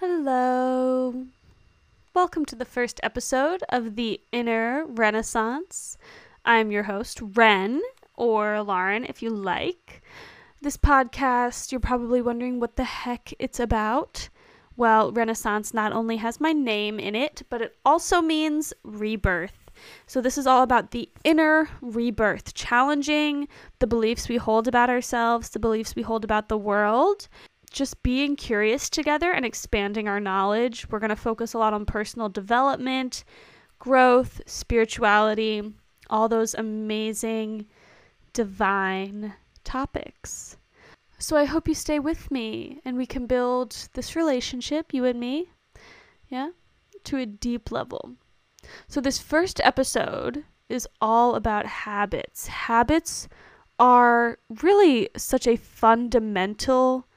Hello. Welcome to the first episode of the Inner Renaissance. I'm your host, Ren, or Lauren if you like. This podcast, you're probably wondering what the heck it's about. Well, Renaissance not only has my name in it, but it also means rebirth. So, this is all about the inner rebirth, challenging the beliefs we hold about ourselves, the beliefs we hold about the world, just being curious together and expanding our knowledge. We're going to focus a lot on personal development, growth, spirituality, all those amazing, divine topics. So I hope you stay with me and we can build this relationship, you and me, yeah, to a deep level. So this first episode is all about habits. Habits are really such a fundamental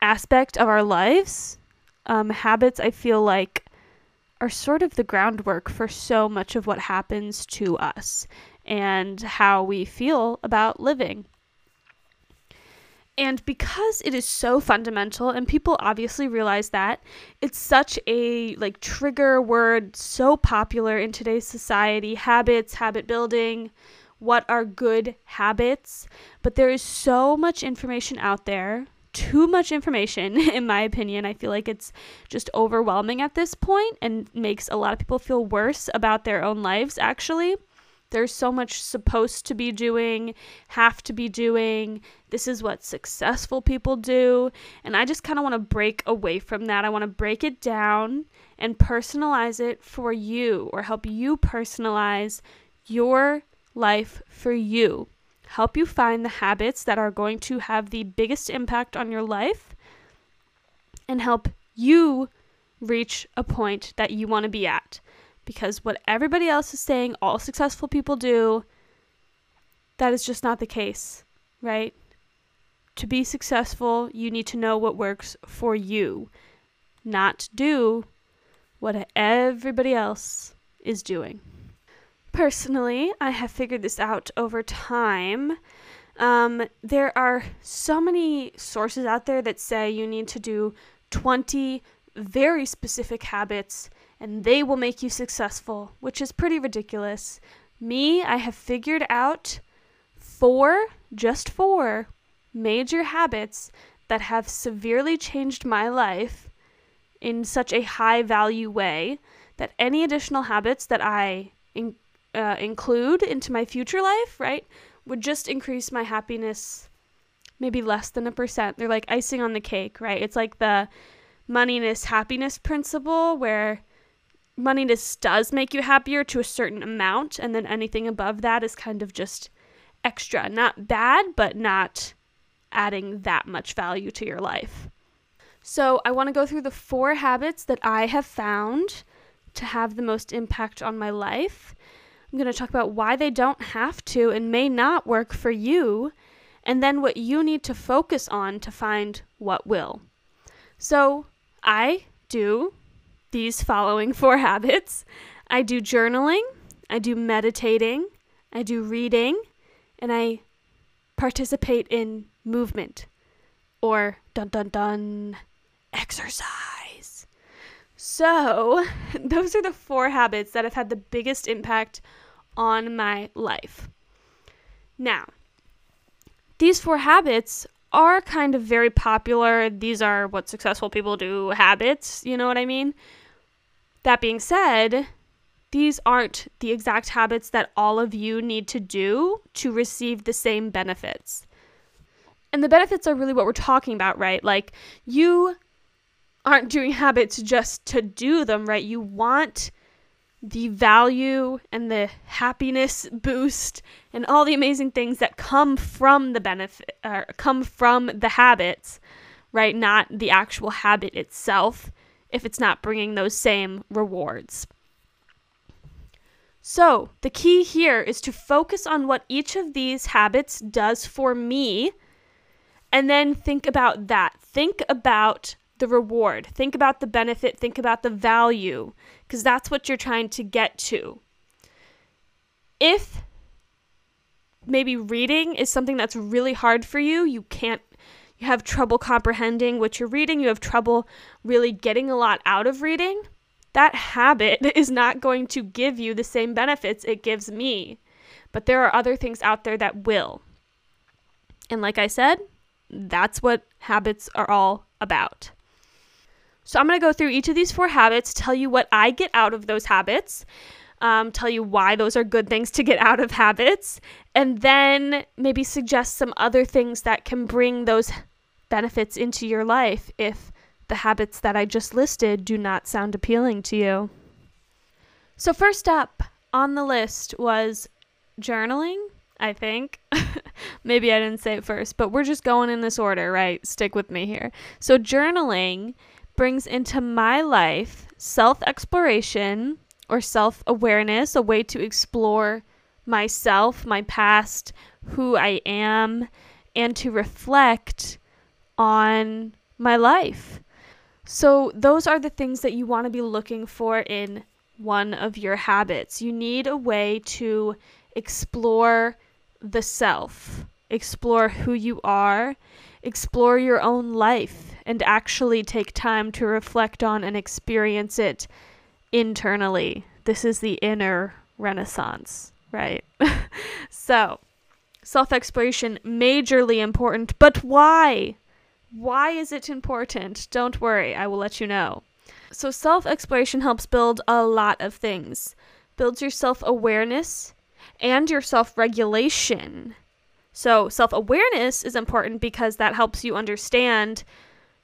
aspect of our lives. Um, habits, I feel like, are sort of the groundwork for so much of what happens to us and how we feel about living. And because it is so fundamental and people obviously realize that, it's such a like trigger word so popular in today's society, habits, habit building, what are good habits, but there is so much information out there too much information, in my opinion. I feel like it's just overwhelming at this point and makes a lot of people feel worse about their own lives, actually. There's so much supposed to be doing, have to be doing. This is what successful people do. And I just kind of want to break away from that. I want to break it down and personalize it for you or help you personalize your life for you help you find the habits that are going to have the biggest impact on your life, and help you reach a point that you want to be at. Because what everybody else is saying all successful people do, that is just not the case, right? To be successful, you need to know what works for you, not do what everybody else is doing. Personally, I have figured this out over time. Um, there are so many sources out there that say you need to do 20 very specific habits and they will make you successful, which is pretty ridiculous. Me, I have figured out four, just four, major habits that have severely changed my life in such a high value way that any additional habits that I in- uh, include into my future life, right, would just increase my happiness maybe less than a percent. They're like icing on the cake, right? It's like the moneyness happiness principle where moneyness does make you happier to a certain amount, and then anything above that is kind of just extra. Not bad, but not adding that much value to your life. So, I want to go through the four habits that I have found to have the most impact on my life. I'm going to talk about why they don't have to and may not work for you, and then what you need to focus on to find what will. So, I do these following four habits I do journaling, I do meditating, I do reading, and I participate in movement or dun dun dun exercise. So, those are the four habits that have had the biggest impact on my life. Now, these four habits are kind of very popular. These are what successful people do habits, you know what I mean? That being said, these aren't the exact habits that all of you need to do to receive the same benefits. And the benefits are really what we're talking about, right? Like, you aren't doing habits just to do them, right? You want the value and the happiness boost and all the amazing things that come from the benefit or come from the habits, right? Not the actual habit itself if it's not bringing those same rewards. So, the key here is to focus on what each of these habits does for me and then think about that. Think about the reward, think about the benefit, think about the value, because that's what you're trying to get to. If maybe reading is something that's really hard for you, you can't you have trouble comprehending what you're reading, you have trouble really getting a lot out of reading, that habit is not going to give you the same benefits it gives me. But there are other things out there that will. And like I said, that's what habits are all about. So I'm going to go through each of these four habits, tell you what I get out of those habits, um, tell you why those are good things to get out of habits, and then maybe suggest some other things that can bring those benefits into your life if the habits that I just listed do not sound appealing to you. So, first up on the list was journaling, I think. Maybe I didn't say it first, but we're just going in this order, right? Stick with me here. So, journaling brings into my life self exploration or self awareness, a way to explore myself, my past, who I am, and to reflect on my life. So, those are the things that you want to be looking for in one of your habits. You need a way to explore the self, explore who you are, explore your own life, and actually take time to reflect on and experience it internally. This is the inner renaissance, right? so, self exploration, majorly important, but why? Why is it important? Don't worry, I will let you know. So, self exploration helps build a lot of things. Builds your self awareness and your self regulation. So, self awareness is important because that helps you understand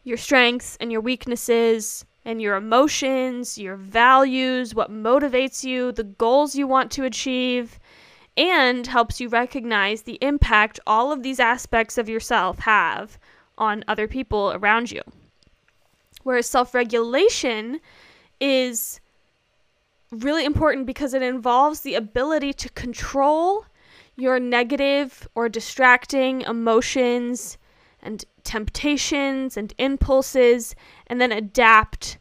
your strengths and your weaknesses and your emotions, your values, what motivates you, the goals you want to achieve, and helps you recognize the impact all of these aspects of yourself have on other people around you. Whereas self regulation is really important because it involves the ability to control your negative or distracting emotions and temptations and impulses and then adapt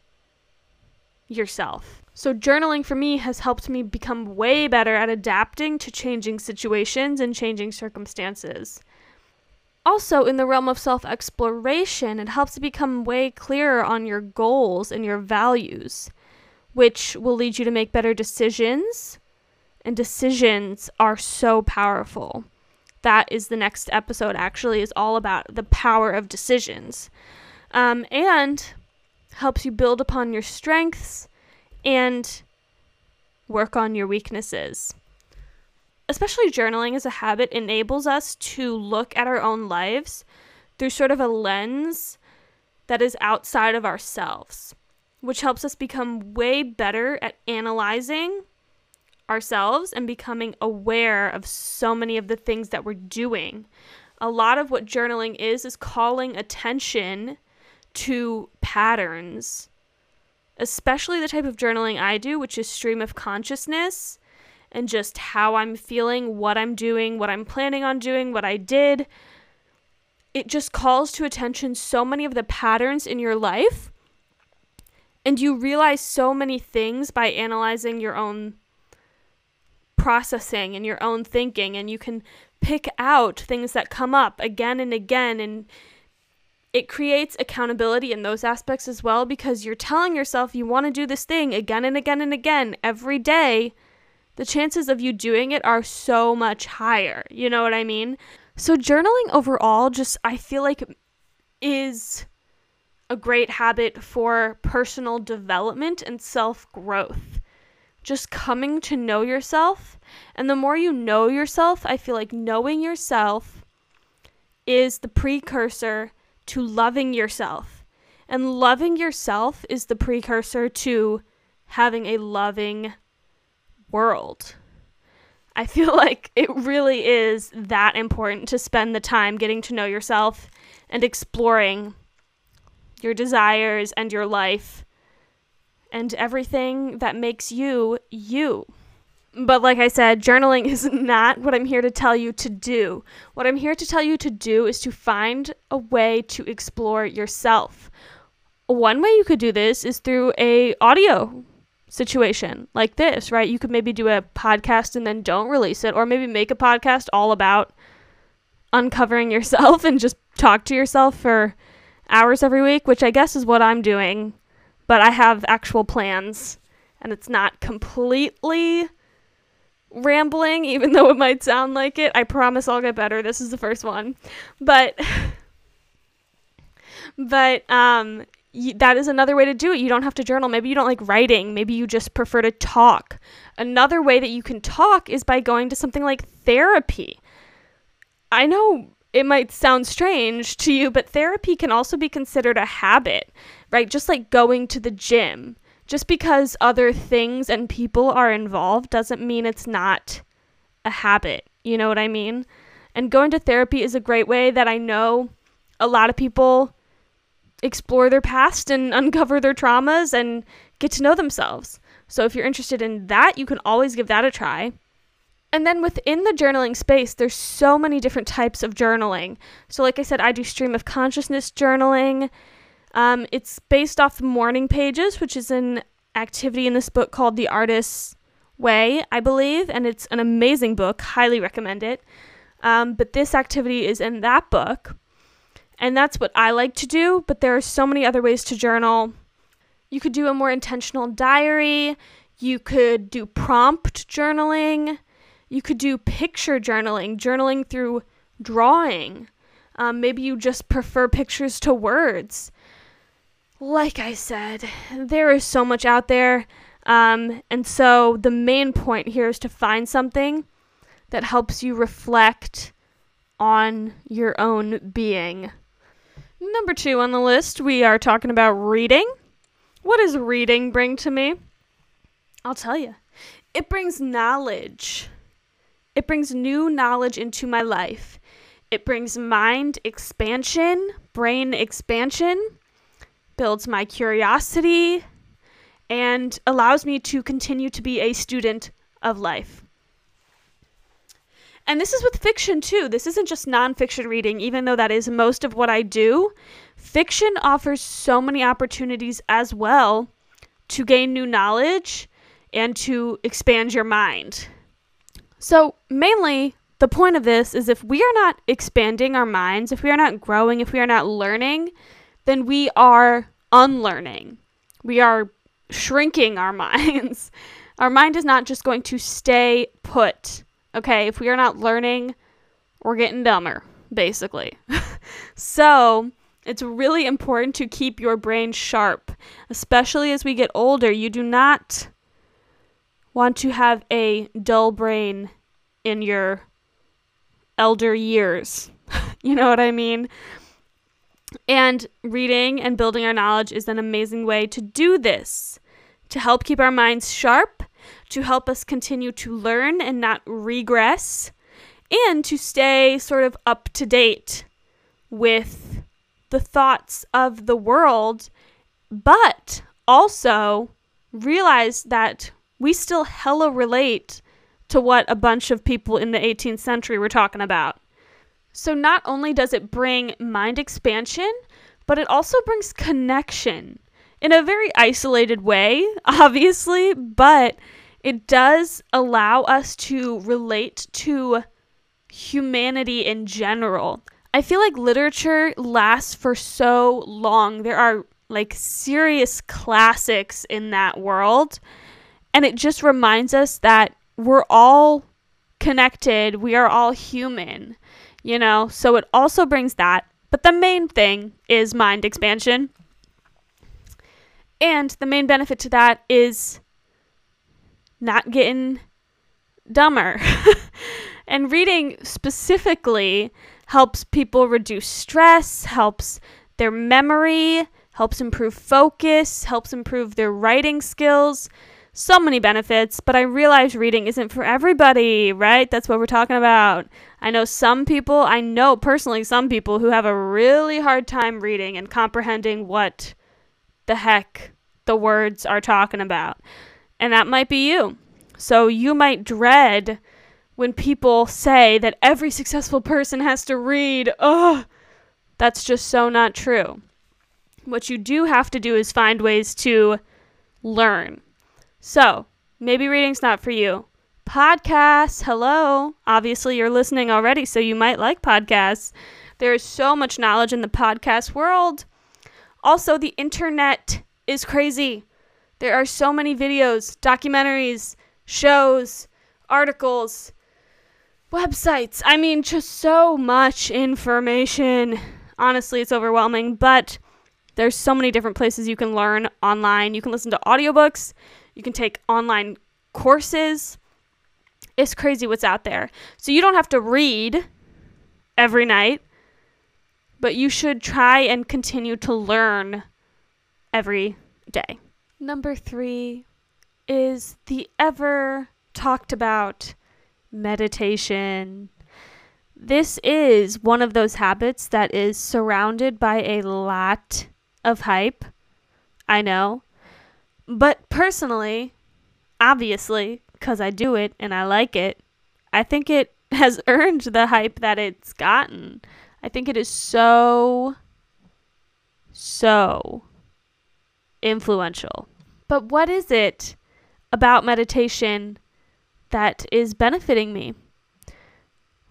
yourself. So, journaling for me has helped me become way better at adapting to changing situations and changing circumstances. Also, in the realm of self exploration, it helps to become way clearer on your goals and your values, which will lead you to make better decisions. And decisions are so powerful. That is the next episode, actually, is all about the power of decisions. Um, and helps you build upon your strengths and work on your weaknesses especially journaling as a habit enables us to look at our own lives through sort of a lens that is outside of ourselves, which helps us become way better at analyzing ourselves and becoming aware of so many of the things that we're doing. A lot of what journaling is is calling attention to patterns, especially the type of journaling I do, which is stream of consciousness and just how I'm feeling, what I'm doing, what I'm planning on doing, what I did. It just calls to attention so many of the patterns in your life. And you realize so many things by analyzing your own processing and your own thinking. And you can pick out things that come up again and again. And it creates accountability in those aspects as well because you're telling yourself you want to do this thing again and again and again every day the chances of you doing it are so much higher. You know what I mean? So, journaling overall, just I feel like is a great habit for personal development and self growth. Just coming to know yourself. And the more you know yourself, I feel like knowing yourself is the precursor to loving yourself. And loving yourself is the precursor to having a loving world. I feel like it really is that important to spend the time getting to know yourself and exploring your desires and your life and everything that makes you you. But like I said, journaling is not what I'm here to tell you to do. What I'm here to tell you to do is to find a way to explore yourself. One way you could do this is through a audio situation like this, right? You could maybe do a podcast and then don't release it, or maybe make a podcast all about uncovering yourself and just talk to yourself for hours every week, which I guess is what I'm doing, but I have actual plans and it's not completely rambling, even though it might sound like it. I promise I'll get better. This is the first one. But but um that is another way to do it. You don't have to journal. Maybe you don't like writing. Maybe you just prefer to talk. Another way that you can talk is by going to something like therapy. I know it might sound strange to you, but therapy can also be considered a habit, right? Just like going to the gym. Just because other things and people are involved doesn't mean it's not a habit. You know what I mean? And going to therapy is a great way that I know a lot of people explore their past and uncover their traumas and get to know themselves. So if you're interested in that, you can always give that a try. And then within the journaling space, there's so many different types of journaling. So, like I said, I do stream of consciousness journaling. Um, it's based off the morning pages, which is an activity in this book called The Artist's Way, I believe, and it's an amazing book. Highly recommend it. Um, but this activity is in that book. And that's what I like to do, but there are so many other ways to journal. You could do a more intentional diary, you could do prompt journaling, you could do picture journaling, journaling through drawing. Um, maybe you just prefer pictures to words. Like I said, there is so much out there. Um, and so the main point here is to find something that helps you reflect on your own being. Number two on the list, we are talking about reading. What does reading bring to me? I'll tell you. It brings knowledge. It brings new knowledge into my life. It brings mind expansion, brain expansion, builds my curiosity, and allows me to continue to be a student of life. And this is with fiction too. This isn't just nonfiction reading, even though that is most of what I do. Fiction offers so many opportunities as well to gain new knowledge and to expand your mind. So, mainly, the point of this is if we are not expanding our minds, if we are not growing, if we are not learning, then we are unlearning. We are shrinking our minds. Our mind is not just going to stay put. Okay, if we are not learning, we're getting dumber, basically. so, it's really important to keep your brain sharp, especially as we get older. You do not want to have a dull brain in your elder years. you know what I mean? And reading and building our knowledge is an amazing way to do this, to help keep our minds sharp to help us continue to learn and not regress, and to stay sort of up to date with the thoughts of the world, but also realize that we still hella relate to what a bunch of people in the 18th century were talking about. So, not only does it bring mind expansion, but it also brings connection in a very isolated way, obviously, but it does allow us to relate to humanity in general. I feel like literature lasts for so long. There are like serious classics in that world. And it just reminds us that we're all connected, we are all human, you know? So it also brings that. But the main thing is mind expansion. And the main benefit to that is not getting dumber. and reading specifically helps people reduce stress, helps their memory, helps improve focus, helps improve their writing skills. So many benefits, but I realize reading isn't for everybody, right? That's what we're talking about. I know some people, I know personally some people who have a really hard time reading and comprehending what the heck the words are talking about and that might be you. So you might dread when people say that every successful person has to read. Ugh, that's just so not true. What you do have to do is find ways to learn. So maybe reading's not for you. Podcasts, hello. Obviously, you're listening already, so you might like podcasts. There is so much knowledge in the podcast world. Also, the internet is crazy. There are so many videos, documentaries, shows, articles, websites. I mean, just so much information. Honestly, it's overwhelming, but there's so many different places you can learn online. You can listen to audiobooks, you can take online courses. It's crazy what's out there. So you don't have to read every night, but you should try and continue to learn every day. Number three is the ever talked about meditation. This is one of those habits that is surrounded by a lot of hype. I know. But personally, obviously, because I do it and I like it, I think it has earned the hype that it's gotten. I think it is so, so influential. But what is it about meditation that is benefiting me?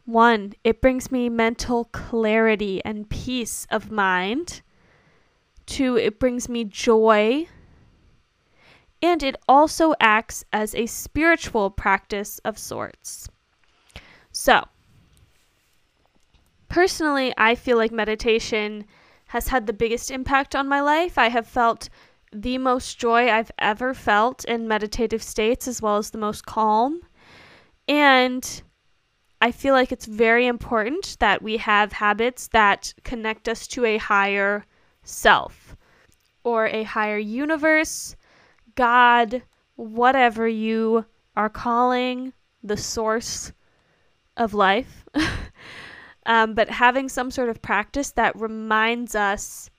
One, it brings me mental clarity and peace of mind. Two, it brings me joy. And it also acts as a spiritual practice of sorts. So, personally, I feel like meditation has had the biggest impact on my life. I have felt the most joy I've ever felt in meditative states, as well as the most calm. And I feel like it's very important that we have habits that connect us to a higher self or a higher universe, God, whatever you are calling the source of life. um, but having some sort of practice that reminds us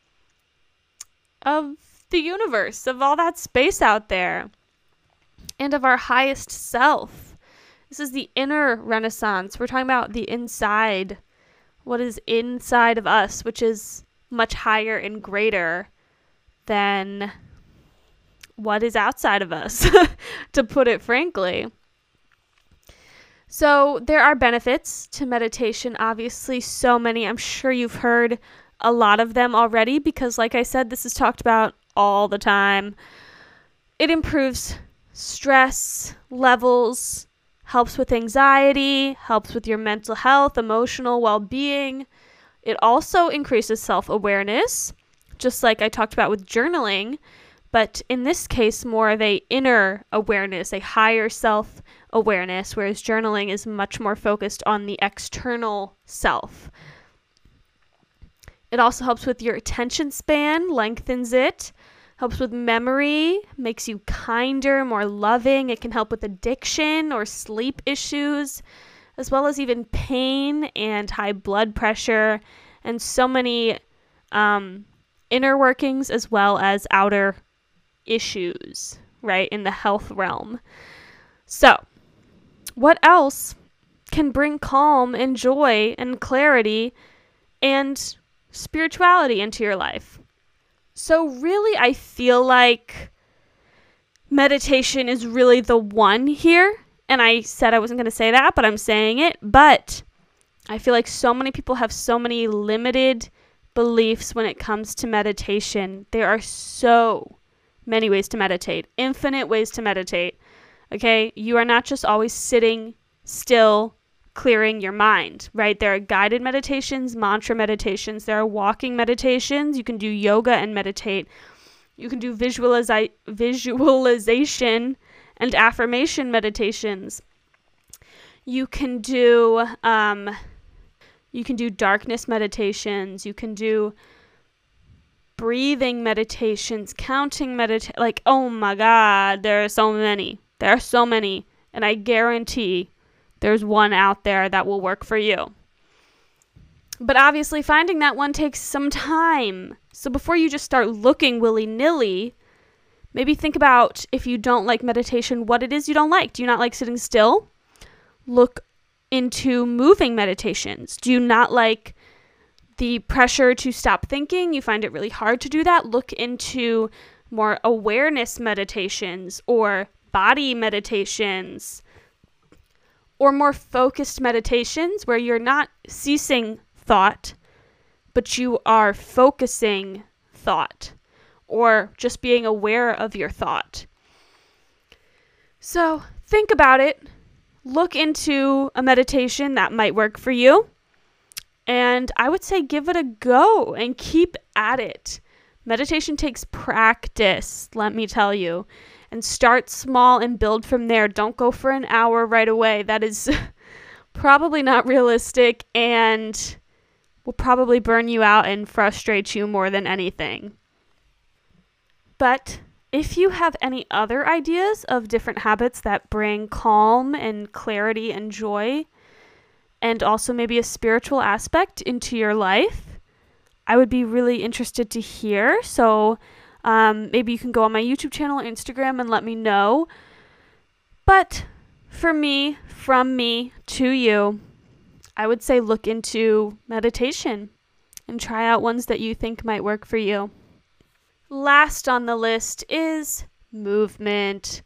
of the universe, of all that space out there, and of our highest self. This is the inner renaissance. We're talking about the inside, what is inside of us, which is much higher and greater than what is outside of us, to put it frankly. So, there are benefits to meditation, obviously, so many. I'm sure you've heard a lot of them already because, like I said, this is talked about all the time. It improves stress levels, helps with anxiety, helps with your mental health, emotional well being. It also increases self awareness, just like I talked about with journaling, but in this case, more of a inner awareness, a higher self awareness, whereas journaling is much more focused on the external self. It also helps with your attention span, lengthens it, helps with memory, makes you kinder, more loving. It can help with addiction or sleep issues, as well as even pain and high blood pressure, and so many um, inner workings as well as outer issues, right, in the health realm. So, what else can bring calm and joy and clarity and spirituality into your life? So, really, I feel like meditation is really the one here. And I said I wasn't going to say that, but I'm saying it. But I feel like so many people have so many limited beliefs when it comes to meditation. There are so many ways to meditate, infinite ways to meditate. Okay? You are not just always sitting still clearing your mind, right? There are guided meditations, mantra meditations, there are walking meditations. You can do yoga and meditate. You can do visualizi- visualization and affirmation meditations. You can do um, you can do darkness meditations. You can do breathing meditations, counting meditation. Like, oh my God, there are so many. There are so many. And I guarantee there's one out there that will work for you. But obviously, finding that one takes some time. So before you just start looking willy nilly, maybe think about if you don't like meditation, what it is you don't like. Do you not like sitting still? Look into moving meditations. Do you not like the pressure to stop thinking? You find it really hard to do that? Look into more awareness meditations or body meditations or more focused meditations where you're not ceasing thought, but you are focusing thought or just being aware of your thought. So think about it. Look into a meditation that might work for you. And I would say give it a go and keep at it. Meditation takes practice, let me tell you. And start small and build from there. Don't go for an hour right away. That is probably not realistic and will probably burn you out and frustrate you more than anything. But if you have any other ideas of different habits that bring calm and clarity and joy, and also maybe a spiritual aspect into your life, I would be really interested to hear. So um, maybe you can go on my YouTube channel, or Instagram, and let me know. But for me, from me to you, I would say look into meditation and try out ones that you think might work for you. Last on the list is movement.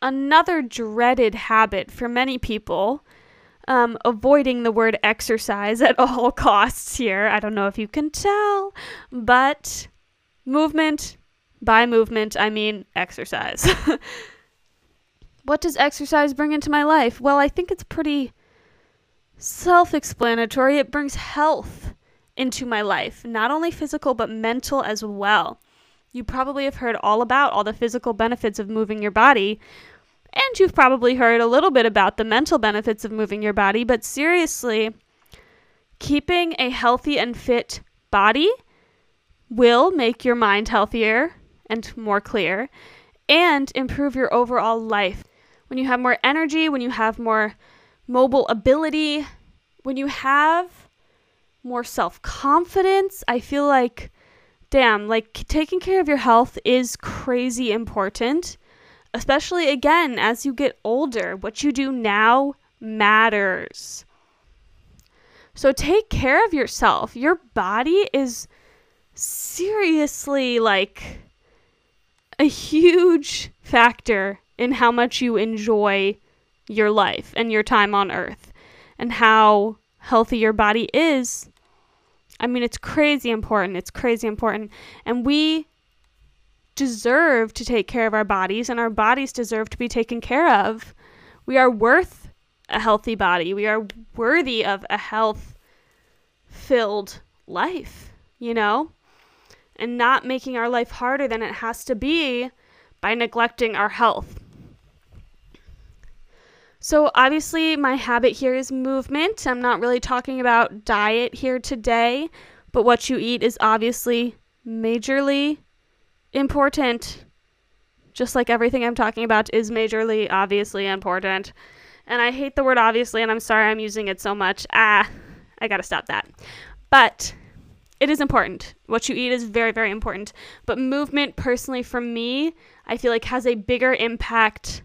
Another dreaded habit for many people. Um, avoiding the word exercise at all costs here. I don't know if you can tell, but movement, by movement, I mean exercise. what does exercise bring into my life? Well, I think it's pretty self explanatory. It brings health into my life, not only physical, but mental as well. You probably have heard all about all the physical benefits of moving your body, and you've probably heard a little bit about the mental benefits of moving your body, but seriously, keeping a healthy and fit body will make your mind healthier and more clear and improve your overall life. When you have more energy, when you have more mobile ability, when you have more self confidence, I feel like, damn, like taking care of your health is crazy important. Especially again, as you get older, what you do now matters. So take care of yourself. Your body is seriously like a huge factor in how much you enjoy your life and your time on earth and how healthy your body is. I mean, it's crazy important. It's crazy important. And we deserve to take care of our bodies, and our bodies deserve to be taken care of. We are worth a healthy body. We are worthy of a health filled life, you know? And not making our life harder than it has to be by neglecting our health. So, obviously, my habit here is movement. I'm not really talking about diet here today, but what you eat is obviously majorly important. Just like everything I'm talking about is majorly, obviously important. And I hate the word obviously, and I'm sorry I'm using it so much. Ah, I gotta stop that. But it is important. What you eat is very, very important. But movement, personally, for me, I feel like has a bigger impact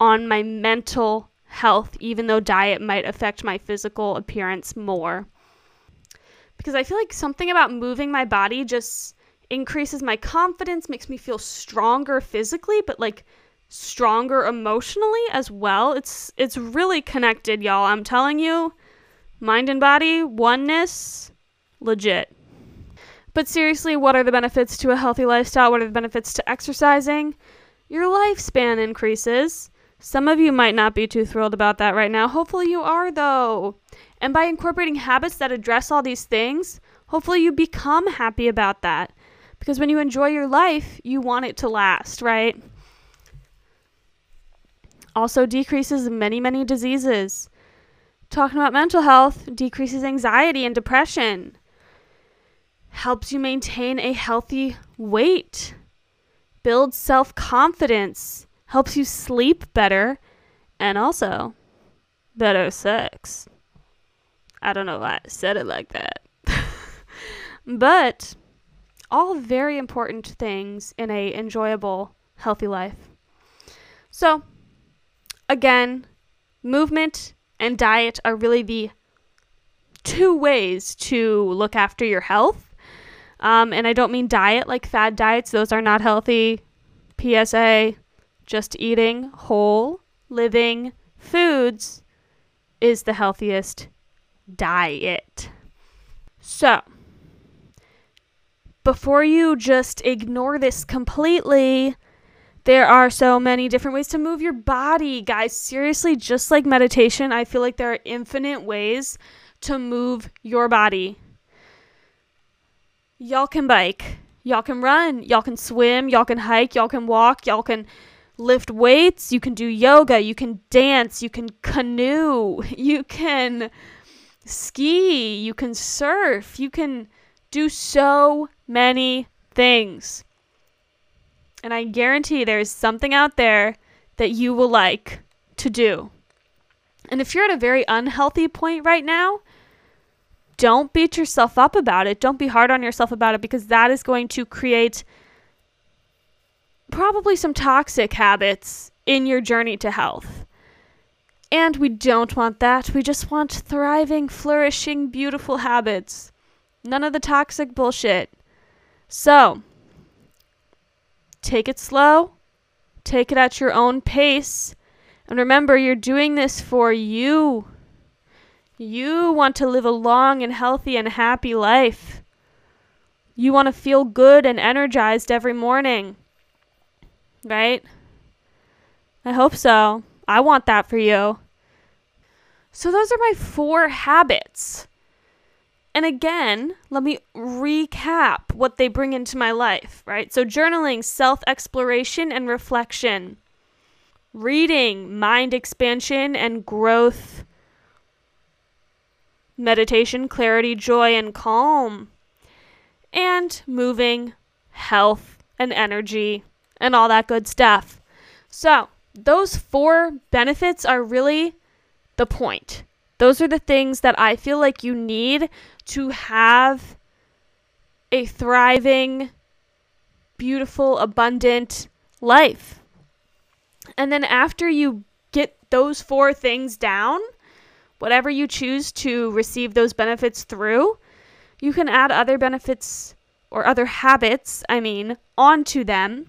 on my mental health, even though diet might affect my physical appearance more. Because I feel like something about moving my body just increases my confidence, makes me feel stronger physically, but like stronger emotionally as well. It's it's really connected, y'all. I'm telling you, mind and body, oneness, legit. But seriously, what are the benefits to a healthy lifestyle? What are the benefits to exercising? Your lifespan increases. Some of you might not be too thrilled about that right now. Hopefully, you are, though. And by incorporating habits that address all these things, hopefully, you become happy about that. Because when you enjoy your life, you want it to last, right? Also, decreases many, many diseases. Talking about mental health, decreases anxiety and depression. Helps you maintain a healthy weight. Builds self confidence helps you sleep better, and also better sex. I don't know why I said it like that. but all very important things in a enjoyable, healthy life. So, again, movement and diet are really the two ways to look after your health. Um, and I don't mean diet like fad diets, those are not healthy. PSA, just eating whole, living foods is the healthiest diet. So, before you just ignore this completely, there are so many different ways to move your body, guys. Seriously, just like meditation, I feel like there are infinite ways to move your body. Y'all can bike, y'all can run, y'all can swim, y'all can hike, y'all can walk, y'all can lift weights, you can do yoga, you can dance, you can canoe, you can ski, you can surf, you can do so many things. And I guarantee there's something out there that you will like to do. And if you're at a very unhealthy point right now, don't beat yourself up about it. Don't be hard on yourself about it because that is going to create probably some toxic habits in your journey to health. And we don't want that. We just want thriving, flourishing, beautiful habits. None of the toxic bullshit. So, take it slow, take it at your own pace, and remember you're doing this for you. You want to live a long and healthy and happy life. You want to feel good and energized every morning. Right? I hope so. I want that for you. So, those are my four habits. And again, let me recap what they bring into my life, right? So, journaling, self exploration and reflection, reading, mind expansion and growth, meditation, clarity, joy, and calm, and moving, health, and energy, and all that good stuff. So, those four benefits are really the point. Those are the things that I feel like you need to have a thriving, beautiful, abundant life. And then after you get those four things down, whatever you choose to receive those benefits through, you can add other benefits or other habits, I mean, onto them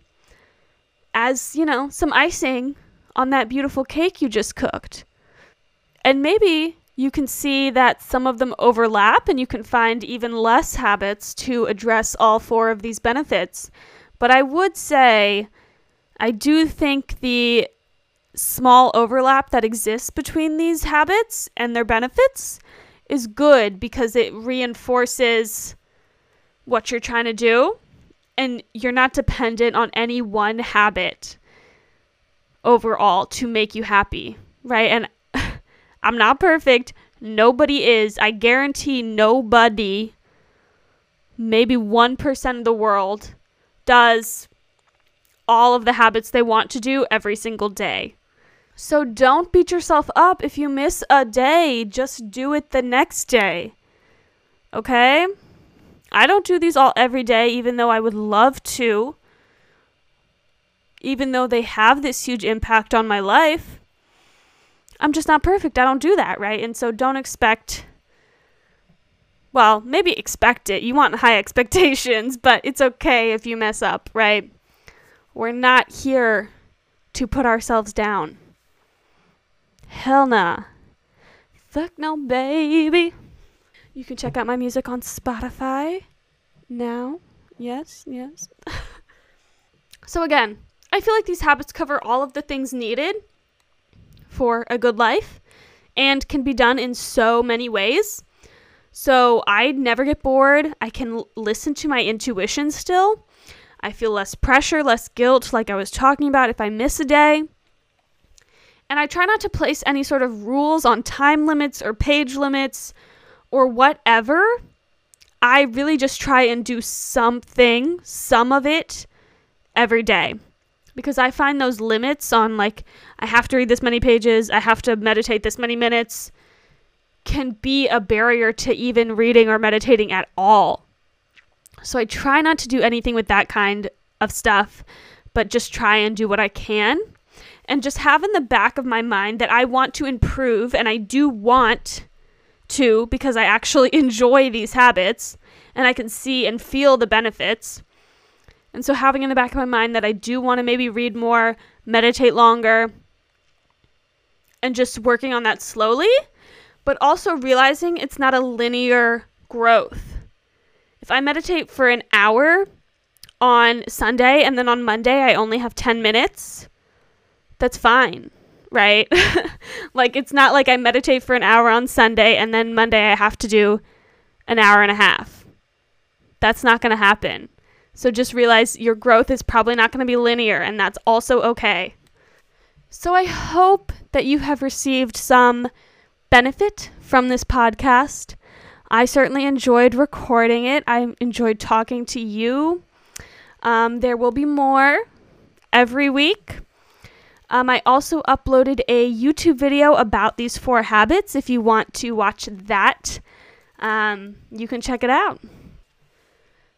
as, you know, some icing on that beautiful cake you just cooked. And maybe you can see that some of them overlap and you can find even less habits to address all four of these benefits. But I would say I do think the small overlap that exists between these habits and their benefits is good because it reinforces what you're trying to do and you're not dependent on any one habit overall to make you happy, right? And I'm not perfect. Nobody is. I guarantee nobody, maybe 1% of the world, does all of the habits they want to do every single day. So don't beat yourself up if you miss a day. Just do it the next day. Okay? I don't do these all every day, even though I would love to. Even though they have this huge impact on my life. I'm just not perfect. I don't do that, right? And so don't expect well, maybe expect it. You want high expectations, but it's okay if you mess up, right? We're not here to put ourselves down. Hell nah. Fuck no, baby. You can check out my music on Spotify now. Yes, yes. so, again, I feel like these habits cover all of the things needed for a good life and can be done in so many ways. So I never get bored. I can l- listen to my intuition still. I feel less pressure, less guilt, like I was talking about if I miss a day. And I try not to place any sort of rules on time limits or page limits or whatever. I really just try and do something, some of it, every day because I find those limits on like I have to read this many pages, I have to meditate this many minutes can be a barrier to even reading or meditating at all. So I try not to do anything with that kind of stuff, but just try and do what I can. And just have in the back of my mind that I want to improve and I do want to because I actually enjoy these habits and I can see and feel the benefits. And so having in the back of my mind that I do want to maybe read more, meditate longer, and just working on that slowly, but also realizing it's not a linear growth. If I meditate for an hour on Sunday and then on Monday I only have 10 minutes, that's fine, right? like it's not like I meditate for an hour on Sunday and then Monday I have to do an hour and a half. That's not going to happen. So just realize your growth is probably not going to be linear, and that's also okay. So I hope that you have received some benefit from this podcast. I certainly enjoyed recording it, I enjoyed talking to you. Um, there will be more every week. Um, I also uploaded a YouTube video about these four habits. If you want to watch that, um, you can check it out.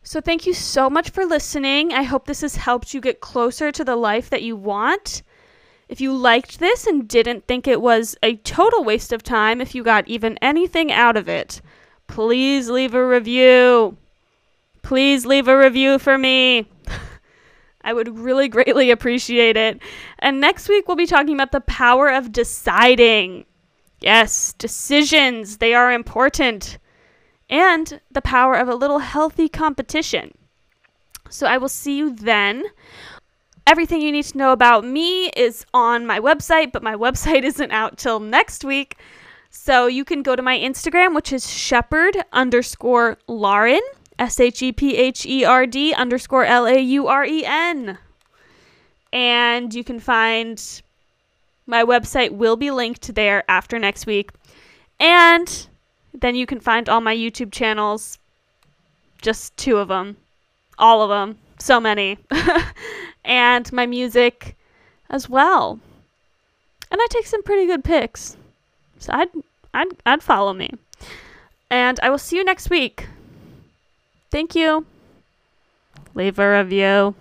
So, thank you so much for listening. I hope this has helped you get closer to the life that you want. If you liked this and didn't think it was a total waste of time, if you got even anything out of it, please leave a review. Please leave a review for me. I would really greatly appreciate it. And next week, we'll be talking about the power of deciding. Yes, decisions, they are important and the power of a little healthy competition. So I will see you then. Everything you need to know about me is on my website, but my website isn't out till next week. So you can go to my Instagram, which is shepherd underscore Lauren, S H E P H E R D underscore L A U R E N. And you can find my website will be linked there after next week. And then you can find all my YouTube channels. Just two of them. All of them. So many. and my music as well. And I take some pretty good pics. So I'd I'd I'd follow me. And I will see you next week. Thank you. Leave a review.